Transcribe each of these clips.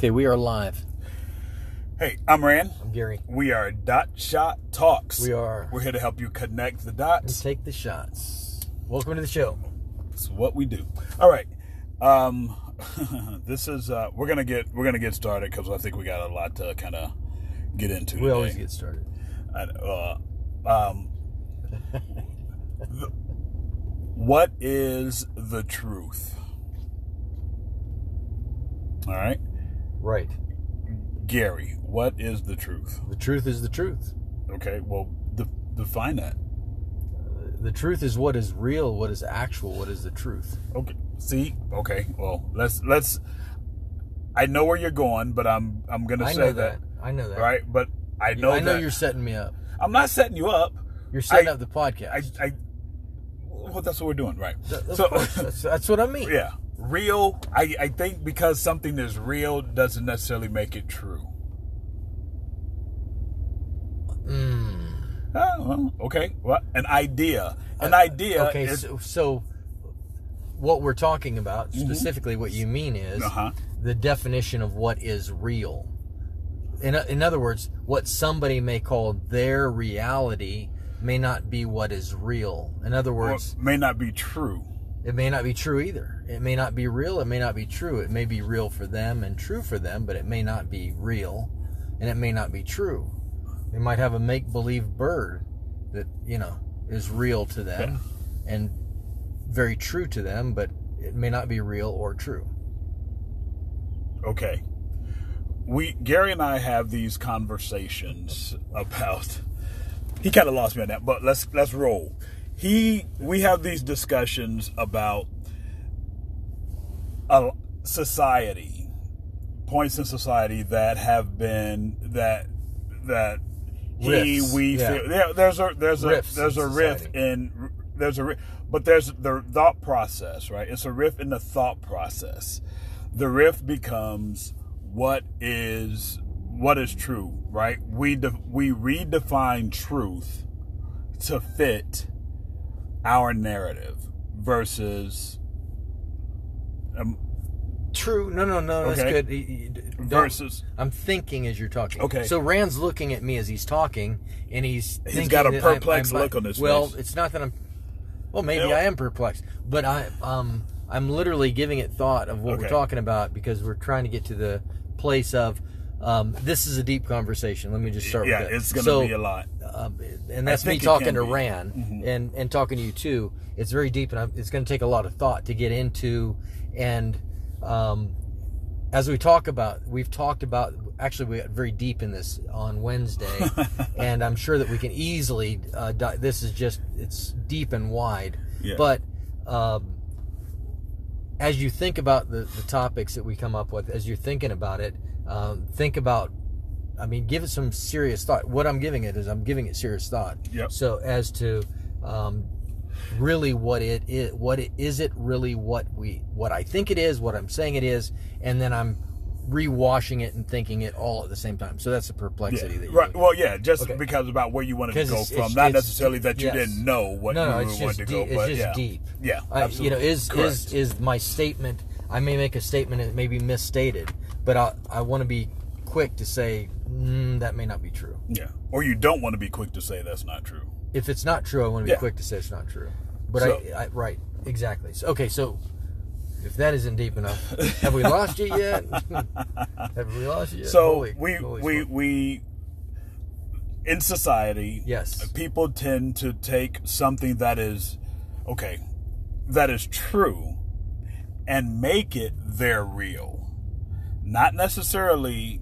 Okay, we are live. Hey, I'm Rand. I'm Gary. We are Dot Shot Talks. We are. We're here to help you connect the dots. take the shots. Welcome to the show. It's what we do. All right. Um, this is uh, we're gonna get we're gonna get started because I think we got a lot to kind of get into. We today. always get started. I- uh, um, the- what is the truth? All right, Right. Gary. What is the truth? The truth is the truth. Okay. Well, de- define that. The truth is what is real, what is actual, what is the truth. Okay. See. Okay. Well, let's let's. I know where you're going, but I'm I'm gonna I say know that, that. I know that. right. But I know I know that you're setting me up. I'm not setting you up. You're setting I- up the podcast. I I. Well, that's what we're doing, right? Of So. course, that's, that's what I mean. Yeah. Real, I, I think because something is real doesn't necessarily make it true. Mm. Oh, well, okay. Well, an idea. An idea Okay, is. so, so what we're talking about, specifically what you mean is Uh-huh. the definition of what is real. In, in other words, what somebody may call their reality may not be what is real. In other or words, may not be true. It may not be true either. It may not be real, it may not be true. It may be real for them and true for them, but it may not be real and it may not be true. They might have a make believe bird that, you know, is real to them and very true to them, but it may not be real or true. Okay. We Gary and I have these conversations about he kind of lost me on that, but let's let's roll. He we have these discussions about a society, points in society that have been that that he Rifts, we yeah. feel yeah, there's a there's a there's a rift society. in there's a but there's the thought process right it's a rift in the thought process the rift becomes what is what is true right we de- we redefine truth to fit our narrative versus um, True. No, no, no. That's Okay. good. Y- y- d- don't- versus I'm thinking as you're talking. Okay. So Rand's looking at me as he's talking, and he's He's got a that I'm- perplexed I'm- look on his face. well, face. it's not that I'm. Well, maybe Yeah. I am perplexed, but I um I'm literally giving it thought of what we're Okay. talking about because we're trying to get to the place of. Um, this is a deep conversation. Let me just start yeah with that. it's gonna So, be a lot um, and that's me talking to be. Mm-hmm. And and talking to you too. It's very deep, and I'm, it's going to take a lot of thought to get into. And um, as we talk about, we've talked about. Actually, we got very deep in this on Wednesday, and I'm sure that we can easily. Uh, di- this is just it's deep and wide, Yeah. but. Um, as you think about the, the topics that we come up with, as you're thinking about it, um, think about, I mean, give it some serious thought. What I'm giving it is I'm giving it serious thought. Yep. So as to um, really what it is, what it, is it really what we, what I think it is, what I'm saying it is, and then I'm rewashing it and thinking it all at the same time. So that's the perplexity that you're right well yeah just Okay. because about where you wanted to go it's- from it's- not it's- necessarily that you yes. didn't know what no, you no, were it's wanting just to deep. go It's but just yeah deep. yeah I, you know, is Correct. is is my statement? I may make a statement that may be misstated, but I I want to be quick to say mm, that may not be true. yeah or you don't want to be quick to say that's not true If it's not true, I want to be Yeah. quick to say it's not true. But So- I, I right exactly. So, okay, so if that isn't deep enough, have we lost you yet? have we lost you yet? so Holy- we holy we smoke. we in society Yes. people tend to take something that is okay that is true and make it their real not necessarily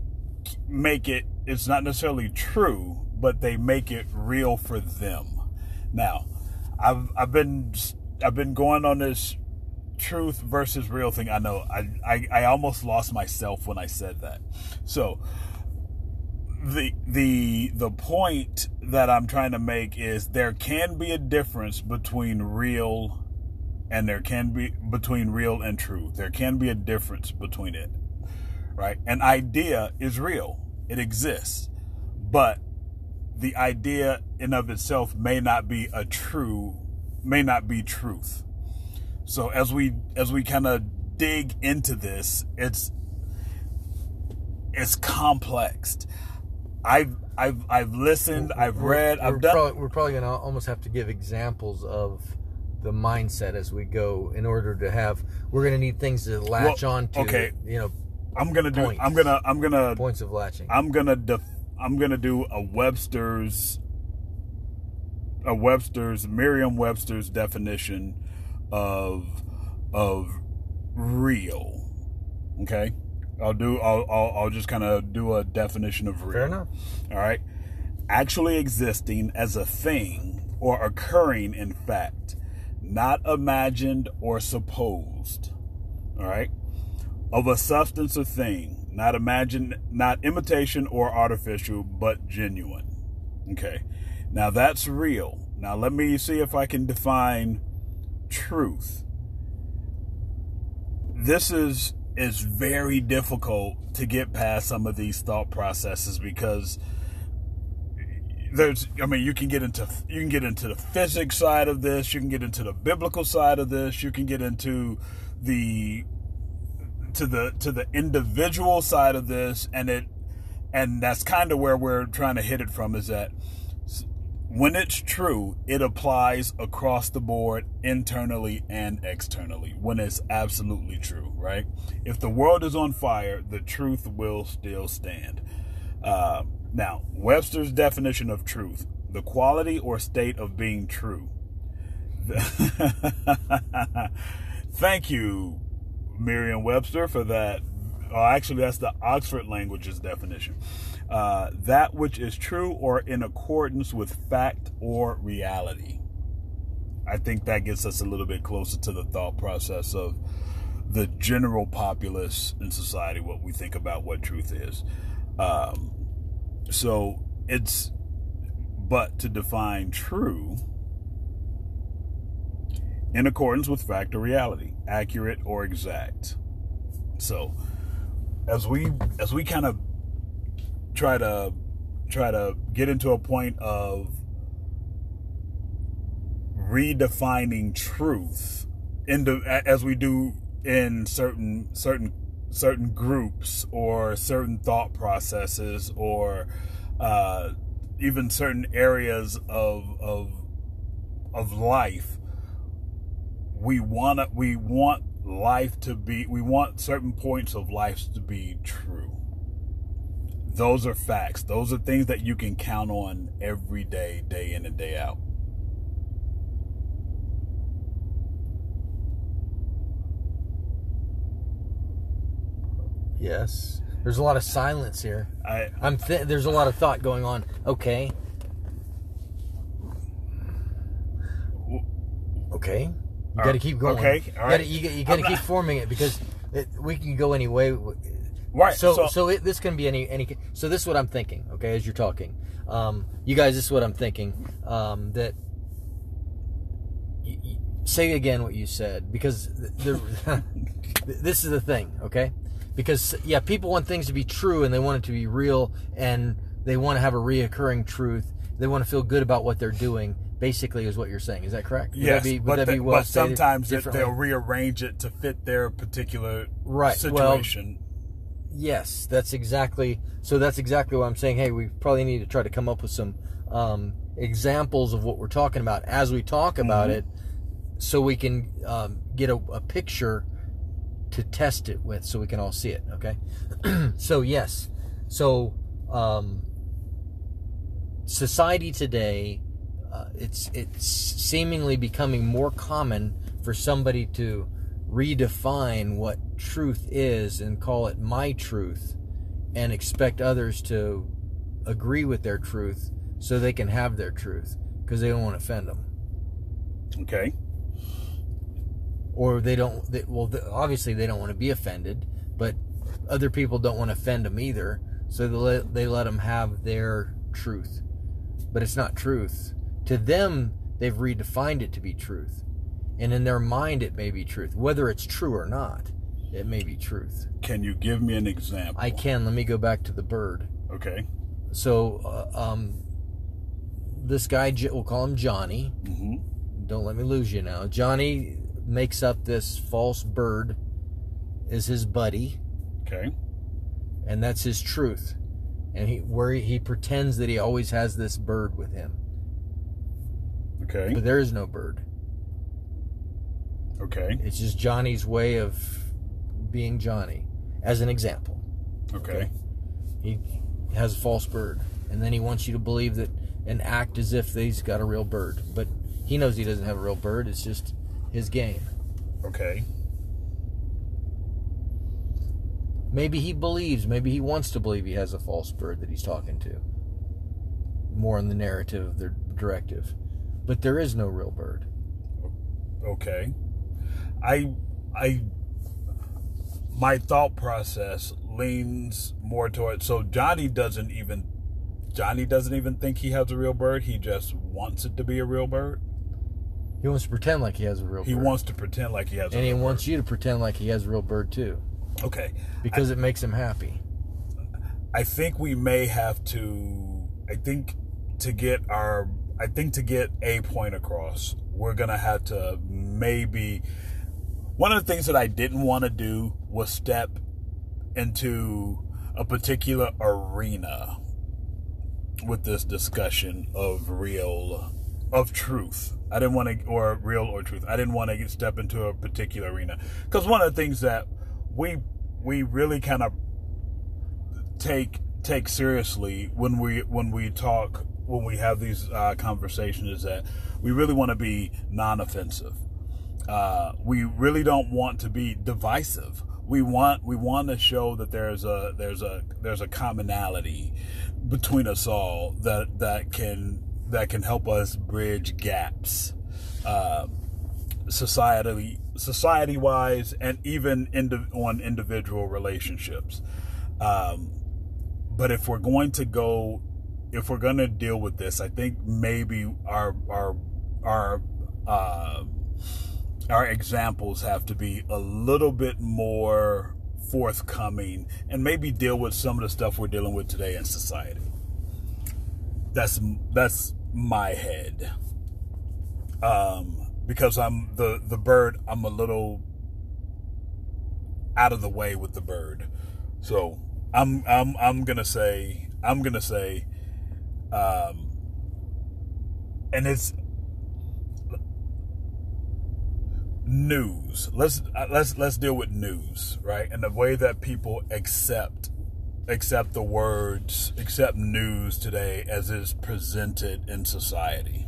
make it it's not necessarily true but they make it real for them now i've i've been i've been going on this truth versus real thing i know i i, I almost lost myself when i said that so the the the point that I'm trying to make is there can be a difference between real and there can be between real and true. There can be a difference between it. Right? An idea is real. It exists. But the idea in of itself may not be a true may not be truth. So as we as we kind of dig into this, it's it's complex. I've I've I've listened, I've We're- read, we're I've done. Probably, we're probably gonna almost have to give examples of the mindset as we go in order to have. We're gonna need things to latch Well, on to. okay. You know, I'm gonna do. points. I'm gonna. I'm gonna. points of latching. I'm gonna. Def, I'm gonna do a Webster's. A Webster's Merriam-Webster's definition of of real. Okay, I'll do. I'll. I'll, I'll just kind of do a definition of real. Fair enough. All right. Actually existing as a thing or occurring in fact, not imagined or supposed. All right. Of a substance or thing, not imagined, not imitation or artificial, but genuine. Okay. Now that's real. Now let me see if I can define truth. This is is very difficult to get past some of these thought processes because there's I mean you can get into you can get into the physics side of this, you can get into the biblical side of this, you can get into the to the to the individual side of this and it and that's kind of where we're trying to hit it from is that when it's true, it applies across the board, internally and externally, when it's absolutely true, right? If the world is on fire, the truth will still stand. Uh, now, Webster's definition of truth the quality or state of being true. Thank you, Merriam Webster, for that. Oh, actually, that's the Oxford Languages definition. Uh, that which is true or in accordance with fact or reality. I think that gets us a little bit closer to the thought process of the general populace in society, what we think about what truth is. Um, so it's, but to define true, in accordance with fact or reality, accurate or exact. So, as we as we kind of try to try to get into a point of redefining truth in the, as we do in certain certain certain groups or certain thought processes or uh, even certain areas of of of life we want to, we want life to be we want certain points of life to be true those are facts those are things that you can count on every day day in and day out Yes. There's a lot of silence here. i I'm th- there's a lot of thought going on. Okay. Okay. You got to keep going. okay, You got to you, got- you to keep not- forming it because it, we can go any way. right So so, it, this can be any any. So this is what I'm thinking. Okay, as you're talking, um, you guys, this is what I'm thinking. Um, that y- y- say again what you said because the, this is the thing. Okay, because yeah, people want things to be true and they want it to be real and they want to have a reoccurring truth. They want to feel good about what they're doing. Basically, is what you're saying. Is that correct? Would yes that be, would but, the- be well but sometimes it, they'll rearrange it to fit their particular Right, well- situation Yes, that's exactly. So that's exactly what I'm saying. Hey, we probably need to try to come up with some um, examples of what we're talking about as we talk about Mhm. it, so we can um, get a, a picture to test it with, so we can all see it. Okay. so yes, so um, society today, uh, it's it's seemingly becoming more common for somebody to redefine what truth is and call it my truth and expect others to agree with their truth so they can have their truth because they don't want to offend them okay. Or they don't they, well obviously they don't want to be offended but other people don't want to offend them either so they let, they let them have their truth. But it's not truth to them they've redefined it to be truth. And in their mind it may be truth whether it's true or not it may be truth. Can you give me an example? I can. Let me go back to the bird. Okay. So uh, um this guy, we'll call him johnny. Mm-hmm. don't let me lose you now. Johnny makes up this false bird is his buddy, okay. And that's his truth. And he where he, he pretends that he always has this bird with him, Okay. but there is no bird. Okay. It's just Johnny's way of being Johnny, as an example. Okay. He has a false bird, and then he wants you to believe that and act as if he's got a real bird, but he knows he doesn't have a real bird. It's just his game. Okay. Maybe he believes, maybe he wants to believe he has a false bird that he's talking to. More in the narrative of the directive. But there is no real bird. Okay. I I my thought process leans more toward so Johnny doesn't even Johnny doesn't even think he has a real bird. He just wants it to be a real bird. He wants to pretend like he has a real He bird. wants to pretend like he has a and he real wants you to pretend like he has a real bird too. Okay. Because it makes him happy. I think we may have to I think to get our I think to get a point across, we're going to have to maybe one of the things that I didn't want to do was step into a particular arena with this discussion of real of truth. I didn't want to or real or truth. I didn't want to step into a particular arena cuz one of the things that we we really kind of take take seriously when we when we talk when we have these uh, conversations is that we really want to be non-offensive. Uh, we really don't want to be divisive. We want we want to show that there's a there's a there's a commonality between us all that that can that can help us bridge gaps, uh, societally society wise, and even indi- on individual relationships. Um, but if we're going to go if we're to deal with this i think maybe our our our uh, our examples have to be a little bit more forthcoming and maybe deal with some of the stuff we're dealing with today in society. That's that's my head. Um because i'm the the bird i'm a little out of the way with the bird. So i'm i'm i'm gonna say i'm gonna say um, and it's news. Let's uh, let's let's deal with news, right? And the way that people accept accept the words, accept news today as is presented in society.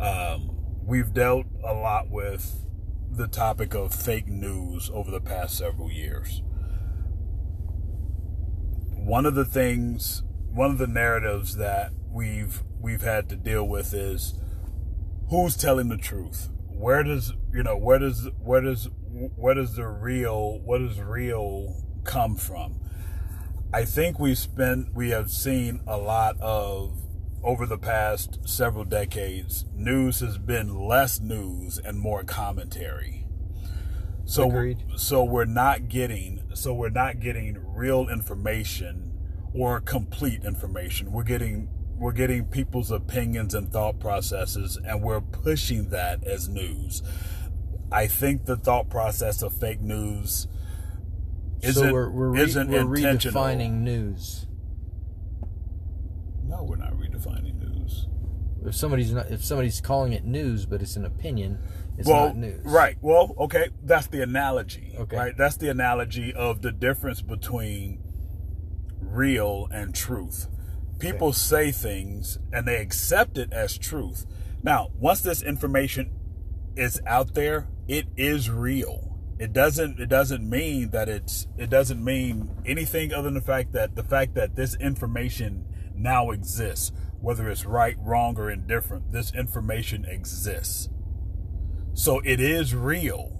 Um, we've dealt a lot with the topic of fake news over the past several years. One of the things one of the narratives that we've we've had to deal with is who's telling the truth? Where does you know where does where does where does the real what does real come from? I think we spent we have seen a lot of over the past several decades news has been less news and more commentary. So Agreed. so we're not getting so we're not getting real information or complete information. We're getting we're getting people's opinions and thought processes and we're pushing that as news. I think the thought process of fake news isn't, so we're, we're, re- isn't we're redefining news. No, we're not redefining news. If somebody's not, if somebody's calling it news, but it's an opinion, it's well, not news. right. Well, okay, that's the analogy. Okay. Right? That's the analogy of the difference between real and truth. People say things and they accept it as truth. Now, once this information is out there, it is real. It doesn't it doesn't mean that it's it doesn't mean anything other than the fact that the fact that this information now exists, whether it's right, wrong, or indifferent, this information exists. So it is real.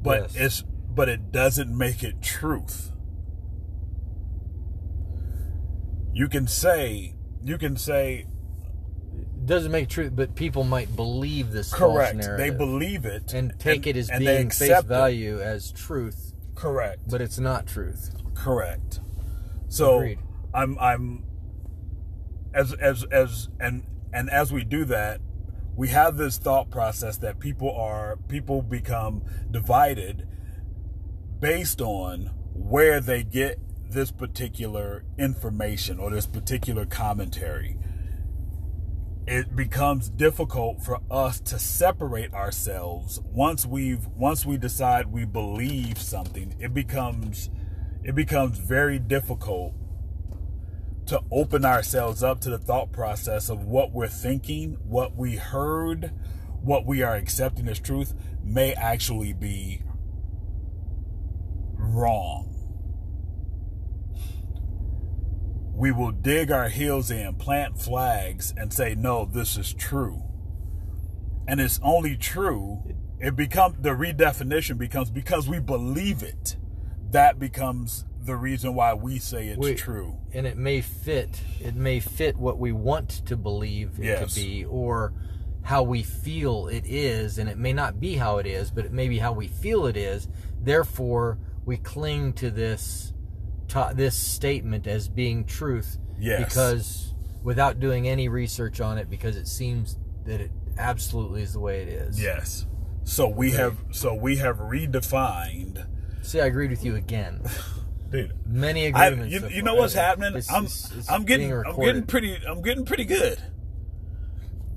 But Yes. it's but it doesn't make it truth. You can say you can say It doesn't make truth, but people might believe this correct. They believe it and take it as and they being face accept it. value as truth, Correct. but it's not truth. Correct. So Agreed. I'm I'm as as as and and as we do that, we have this thought process that people are people become divided based on where they get this particular information or this particular commentary, it becomes difficult for us to separate ourselves. Once we've once we decide we believe something it becomes it becomes very difficult to open ourselves up to the thought process of what we're thinking what we heard what we are accepting as truth may actually be wrong we will dig our heels in, plant flags, and say, no, this is true. And it's only true. It becomes the redefinition becomes because we believe it. That becomes the reason why we say it's We- true. and it may fit it may fit what we want to believe it Yes. to be or how we feel it is and it may not be how it is but it may be how we feel it is therefore we cling to this this statement as being truth Yes. because without doing any research on it because it seems that it absolutely is the way it is Yes. So we have so we have redefined see i agreed with you again dude. many I, agreements you, you know what's happening? It's- I'm it's- it's I'm getting I'm getting pretty I'm getting pretty good.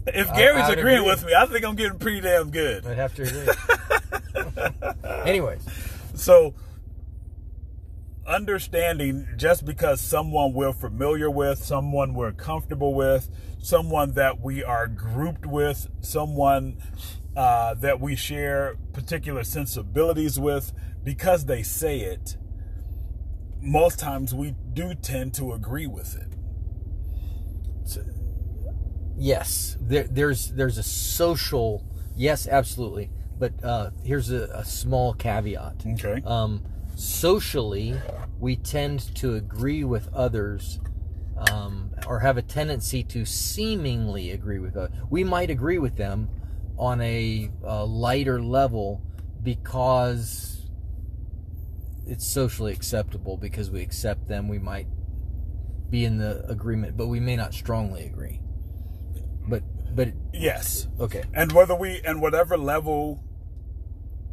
If Gary's I agreeing agree. with me, I think I'm getting pretty damn good. i'd have to agree anyways So, understanding just because someone we're familiar with, someone we're comfortable with, someone that we are grouped with, someone uh, that we share particular sensibilities with, because they say it, most times we do tend to agree with it. Yes, there, there's there's a social yes, absolutely. But uh, here's a, a small caveat. Okay. Um, socially, we tend to agree with others, um, or have a tendency to seemingly agree with others. We might agree with them on a, uh lighter level because it's socially acceptable because we accept them. We might be in the agreement, but we may not strongly agree. But but Yes. okay. and whether we and whatever level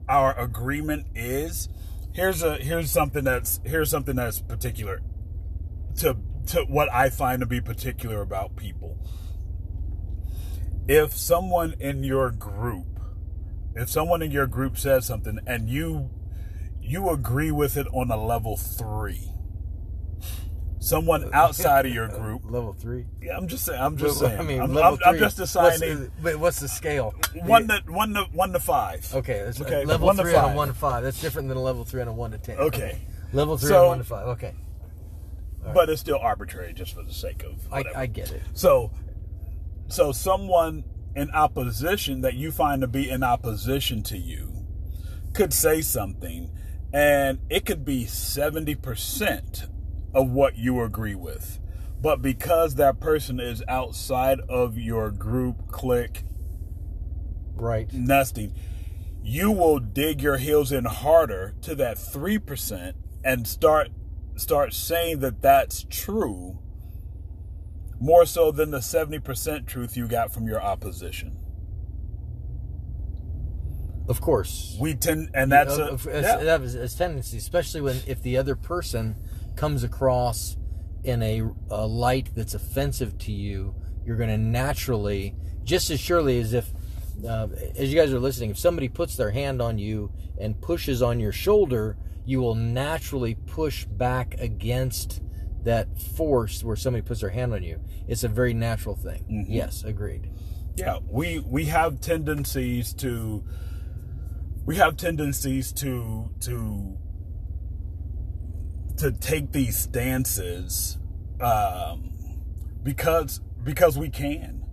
our agreement is here's a here's something that's here's something that's particular to to what i find to be particular about people. If someone in your group if someone in your group says something and you you agree with it on a level 3 someone outside of your uh, group Level three. yeah, i'm just saying i'm just saying I mean, I'm, level I'm, I'm three- just what's assigning the- what's the scale? one to one to one to five. Okay, it's Okay, level one to three on a one to five. That's different than a level three on a one to ten. Okay. Level three So- on one to five. Okay. but it's still arbitrary just for the sake of I. I get it. so, so someone in opposition that you find to be in opposition to you could say something, and it could be seventy percent of what you agree with, but because that person is outside of your group clique Right. nesting, you will dig your heels in harder to that three percent and start start saying that that's true more so than the 70% truth you got from your opposition. Of course. We tend, and that's a, yeah. that is a tendency, especially when if the other person comes across in a, a light that's offensive to you, you're going to naturally, just as surely as if, uh, as you guys are listening, if somebody puts their hand on you and pushes on your shoulder, you will naturally push back against that force where somebody puts their hand on you. It's a very natural thing. Mm-hmm. Yes, agreed. yeah, we we have tendencies to we have tendencies to to to take these stances um, because because we can,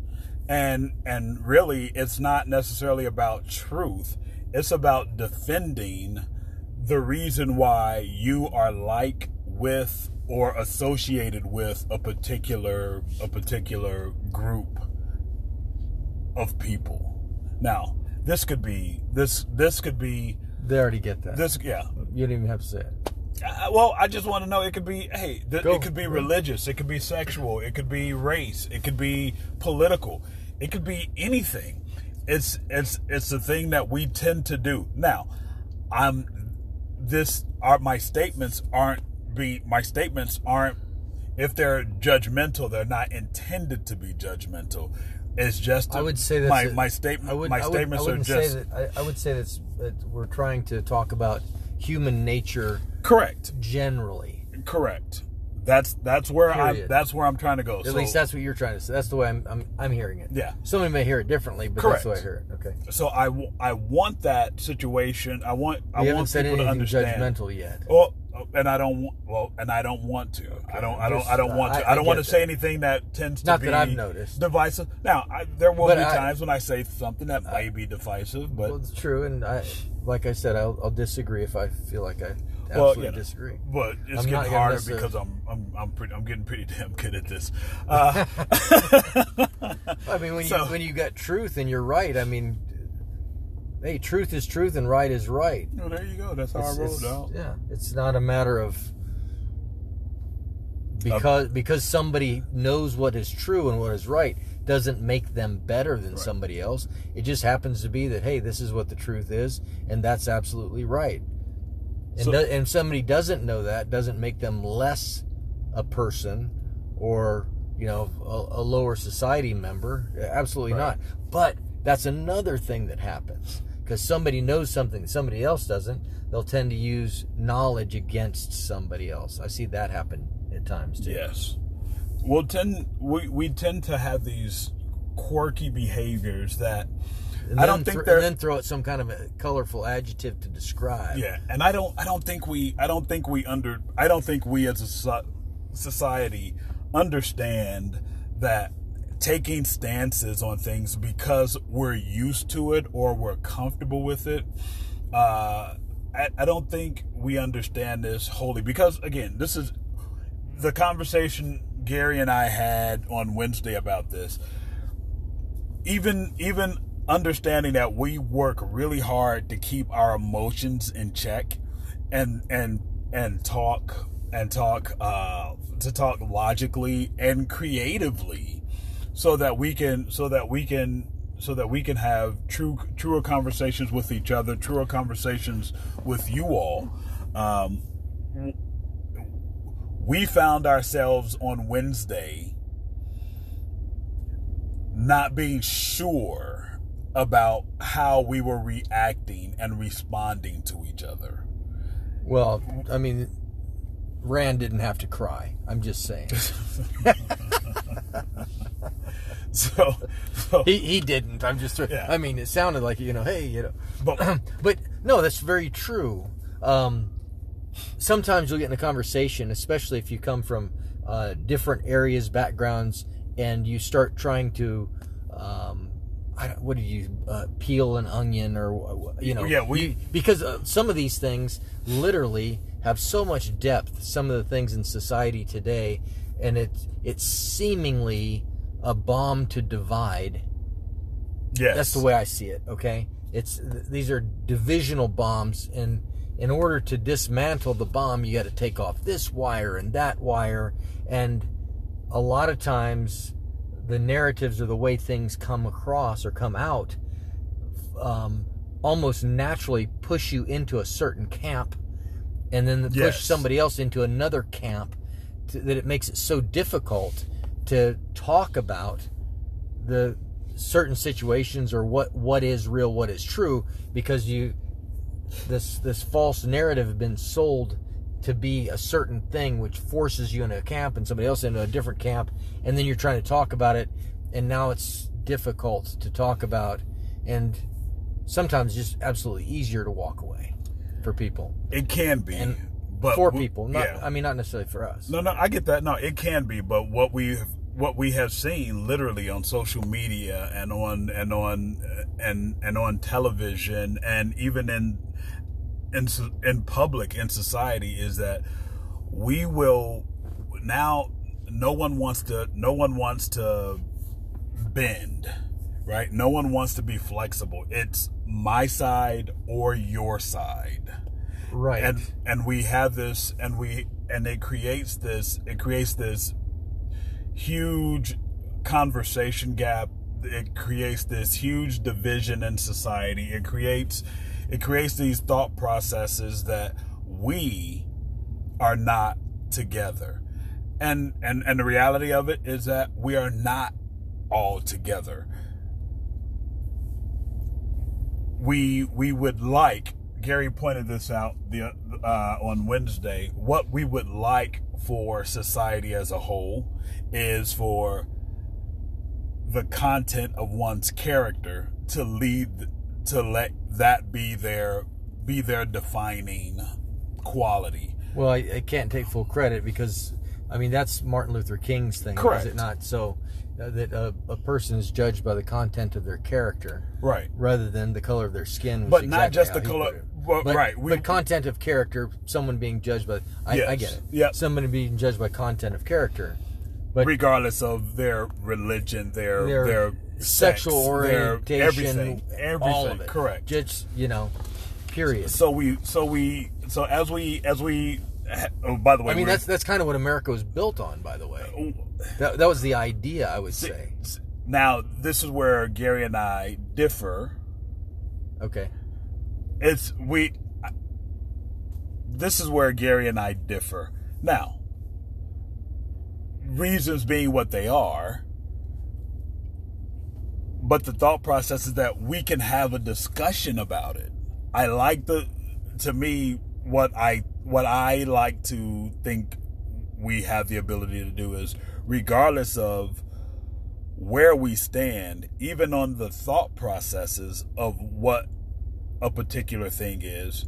and and really it's not necessarily about truth. It's about defending the reason why you are like with or associated with a particular a particular group of people. Now, this could be this this could be They already get that. this yeah. you don't even have to say it. Uh, well, I just want to know. It could be hey, th- it could be religious, it could be sexual, it could be race, it could be political, it could be anything. It's it's it's the thing that we tend to do. Now, I'm this are my statements aren't be my statements aren't if they're judgmental, they're not intended to be judgmental. It's just I would say that my my statement. I would, my I would, statements I are just say that. I, I would say that's that we're trying to talk about human nature correct. generally. Correct. That's that's where I'm. Period. That's where I'm trying to go. At least that's what you're trying to say. That's the way I'm I'm, I'm hearing it. Yeah. Somebody may hear it differently, but that's the way I hear it. Okay. so I, w- I want that situation. I want I haven't want said people to anything understand. judgmental yet. Well, and I don't wa- well, and I don't want to. I don't. I don't. I don't want to. I- I, don't I want to get say anything that tends to Not be that I've noticed. divisive. Now, I, there will But be times when I say something that may be divisive, but Well, it's true, and I, like I said, I'll, I'll disagree if I feel like I well, absolutely know, disagree. But it's I'm getting harder because I'm I'm I'm pretty I'm getting pretty damn good at this. Uh, I mean, when So- you when you got truth and you're right, I mean, hey, truth is truth and right is right. well, there you go. That's how It's- I roll, it's- dog. Yeah, it's not a matter of because because somebody knows what is true and what is right doesn't make them better than somebody else. It just happens to be that hey, this is what the truth is, and that's absolutely right. And So- do, and somebody doesn't know that doesn't make them less a person or you know a, a lower society member. Absolutely Right. not. But that's another thing that happens because somebody knows something that somebody else doesn't. They'll tend to use knowledge against somebody else. I see that happen at times too. Yes. We'll tend we, we tend to have these quirky behaviors that And I don't think thro- they're and then throw out some kind of a colorful adjective to describe. yeah, and I don't I don't think we I don't think we under I don't think we as a society understand that taking stances on things because we're used to it or we're comfortable with it uh I, I don't think we understand this wholly because again this is the conversation Gary and I had on Wednesday about this. Even even understanding that we work really hard to keep our emotions in check and and and talk and talk uh to talk logically and creatively so that we can so that we can so that we can have true truer conversations with each other truer conversations with you all um we found ourselves on Wednesday not being sure about how we were reacting and responding to each other. Well, I mean, Rand didn't have to cry. I'm just saying. So, so he he didn't. I'm just. Yeah. I mean, it sounded like you know, hey, you know. but but no, that's very true. Um, sometimes you'll get in a conversation, especially if you come from uh, different areas, backgrounds, and you start trying to, um, I don't, what do you uh, peel an onion or you know? Yeah, we- you- because uh, some of these things literally have so much depth. Some of the things in society today, and it it's seemingly a bomb to divide. yes, That's the way I see it. Okay, it's these are divisional bombs, and in order to dismantle the bomb, you got to take off this wire and that wire, and a lot of times, the narratives or the way things come across or come out, um, almost naturally push you into a certain camp, and then push Yes. somebody else into another camp, to, that it makes it so difficult to talk about the certain situations or what what is real what is true because you this this false narrative has been sold to be a certain thing which forces you into a camp and somebody else into a different camp and then you're trying to talk about it and now it's difficult to talk about and sometimes just absolutely easier to walk away for people. It can be, and but for we- people not yeah. i mean not necessarily for us No, no, I get that. No, it can be, but what we what we have seen literally on social media and on and on and and on television and even in in in public in society is that we will now no one wants to no one wants to bend right no one wants to be flexible it's my side or your side right and and we have this and we and it creates this it creates this huge conversation gap it creates this huge division in society it creates it creates these thought processes that we are not together. And and and the reality of it is that we are not all together. We we would like Gary pointed this out the uh, on Wednesday. What we would like for society as a whole is for the content of one's character to lead to let that be their be their defining quality. Well, I, I can't take full credit because I mean that's Martin Luther King's thing, Correct. is it not? So uh, that a, a person is judged by the content of their character Right. rather than the color of their skin. But is not just the color-. Well, but, right, we- but content of character, someone being judged by. I, I get it. Yeah. Somebody being judged by content of character, but regardless of their religion, their their, their, sexual sex, their orientation, everything, everything, all of it. correct. Just you know, period. So we, so we, so as we, as we, oh, by the way, I mean, that's that's kind of what America was built on, by the way. That, that was the idea, I would say. now this is where Gary and I differ. Okay. It's we. This is where Gary and I differ. Now, reasons being what they are, but the thought process is that we can have a discussion about it. I like the, to me, what I what I like to think we have the ability to do is, regardless of where we stand, even on the thought processes of what a particular thing is,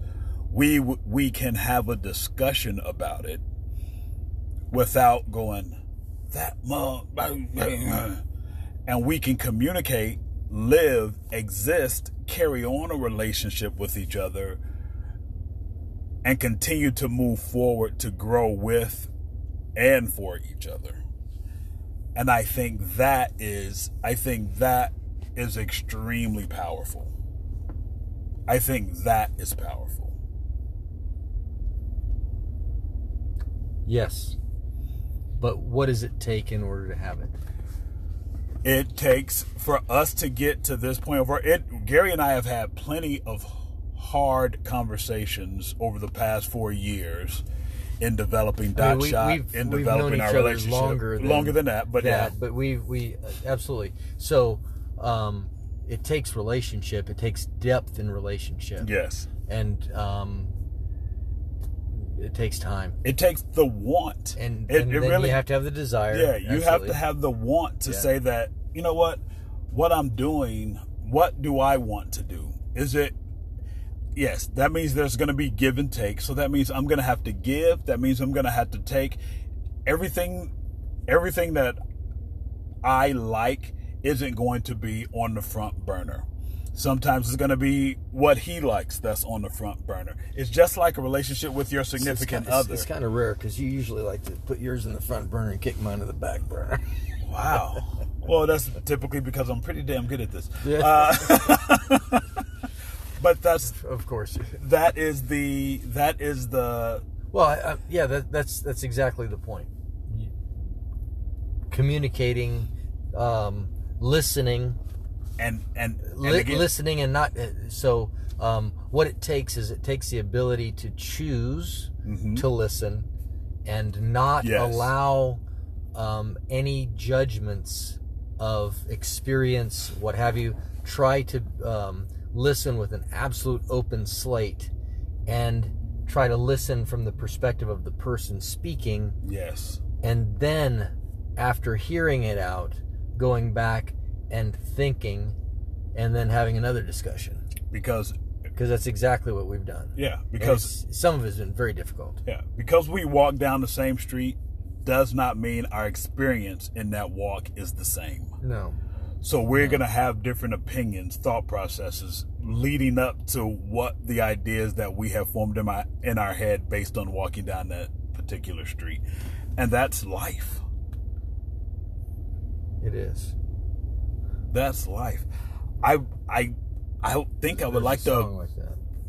we we can have a discussion about it without going that mug, and we can communicate, live, exist, carry on a relationship with each other, and continue to move forward to grow with and for each other. And I think that is I think that is extremely powerful. I think that is powerful. Yes. But what does it take in order to have it? It takes for us to get to this point over it Gary and I have had plenty of hard conversations over the past 4 years in developing dot I mean, we- shot we've- in we've developing our relationship longer than longer than that but that, yeah but we we absolutely. So, um, it takes relationship. It takes depth in relationship. yes And um, it takes time. it takes the want And, it, and it really you have to have the desire. Yeah, you have to have the want to Yeah. say that, you know what, what I'm doing, what do I want to do? Is it, yes, that means there's going to be give and take. So that means I'm going to have to give. That means I'm going to have to take everything, everything that I like isn't going to be on the front burner. Sometimes it's going to be what he likes that's on the front burner. It's just like a relationship with your significant it's, other. It's, kind of rare because you usually like to put yours in the front burner and kick mine to the back burner. Wow. Well, that's typically because I'm pretty damn good at this. Yeah. Uh, but that's of course. that is the that is the Well, I, I, yeah, that, that's that's exactly the point. Communicating, um, listening, and and, and li- listening, and not uh, so. Um, what it takes is it takes the ability to choose to listen and not Mm-hmm. Yes. allow um, any judgments of experience, what have you. Try to um, listen with an absolute open slate and try to listen from the perspective of the person speaking yes, and then after hearing it out going back and thinking and then having another discussion because because that's exactly what we've done yeah, because some of it's been very difficult yeah, because we walk down the same street does not mean our experience in that walk is the same. no So we're going to have different opinions, thought processes leading up to what the ideas that we have formed in, my, in our head based on walking down that particular street. And that's life. It is That's life. I I I think I would There's like to like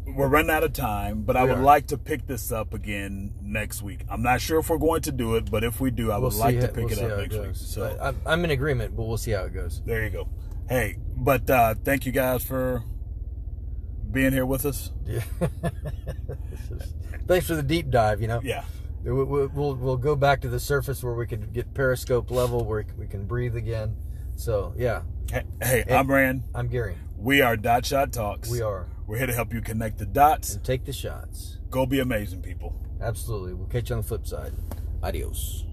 we're running out of time, but I would are. like to pick this up again next week. I'm not sure if we're going to do it, but if we do, I We'll would like see to pick we'll it up how next week. So I, I'm- I'm in agreement but we'll see how it goes there you go. Hey, but uh, thank you guys for being here with us. yeah is- thanks for the deep dive you know Yeah. We- we- We'll we'll go back to the surface where we can get periscope level where we can breathe again. So yeah, Hey, hey I'm Rand. I'm Gary. We are Dot Shot Talks. We are We're here to help you connect the dots. and take the shots. Go be amazing, people. Absolutely. We'll catch you on the flip side. Adios.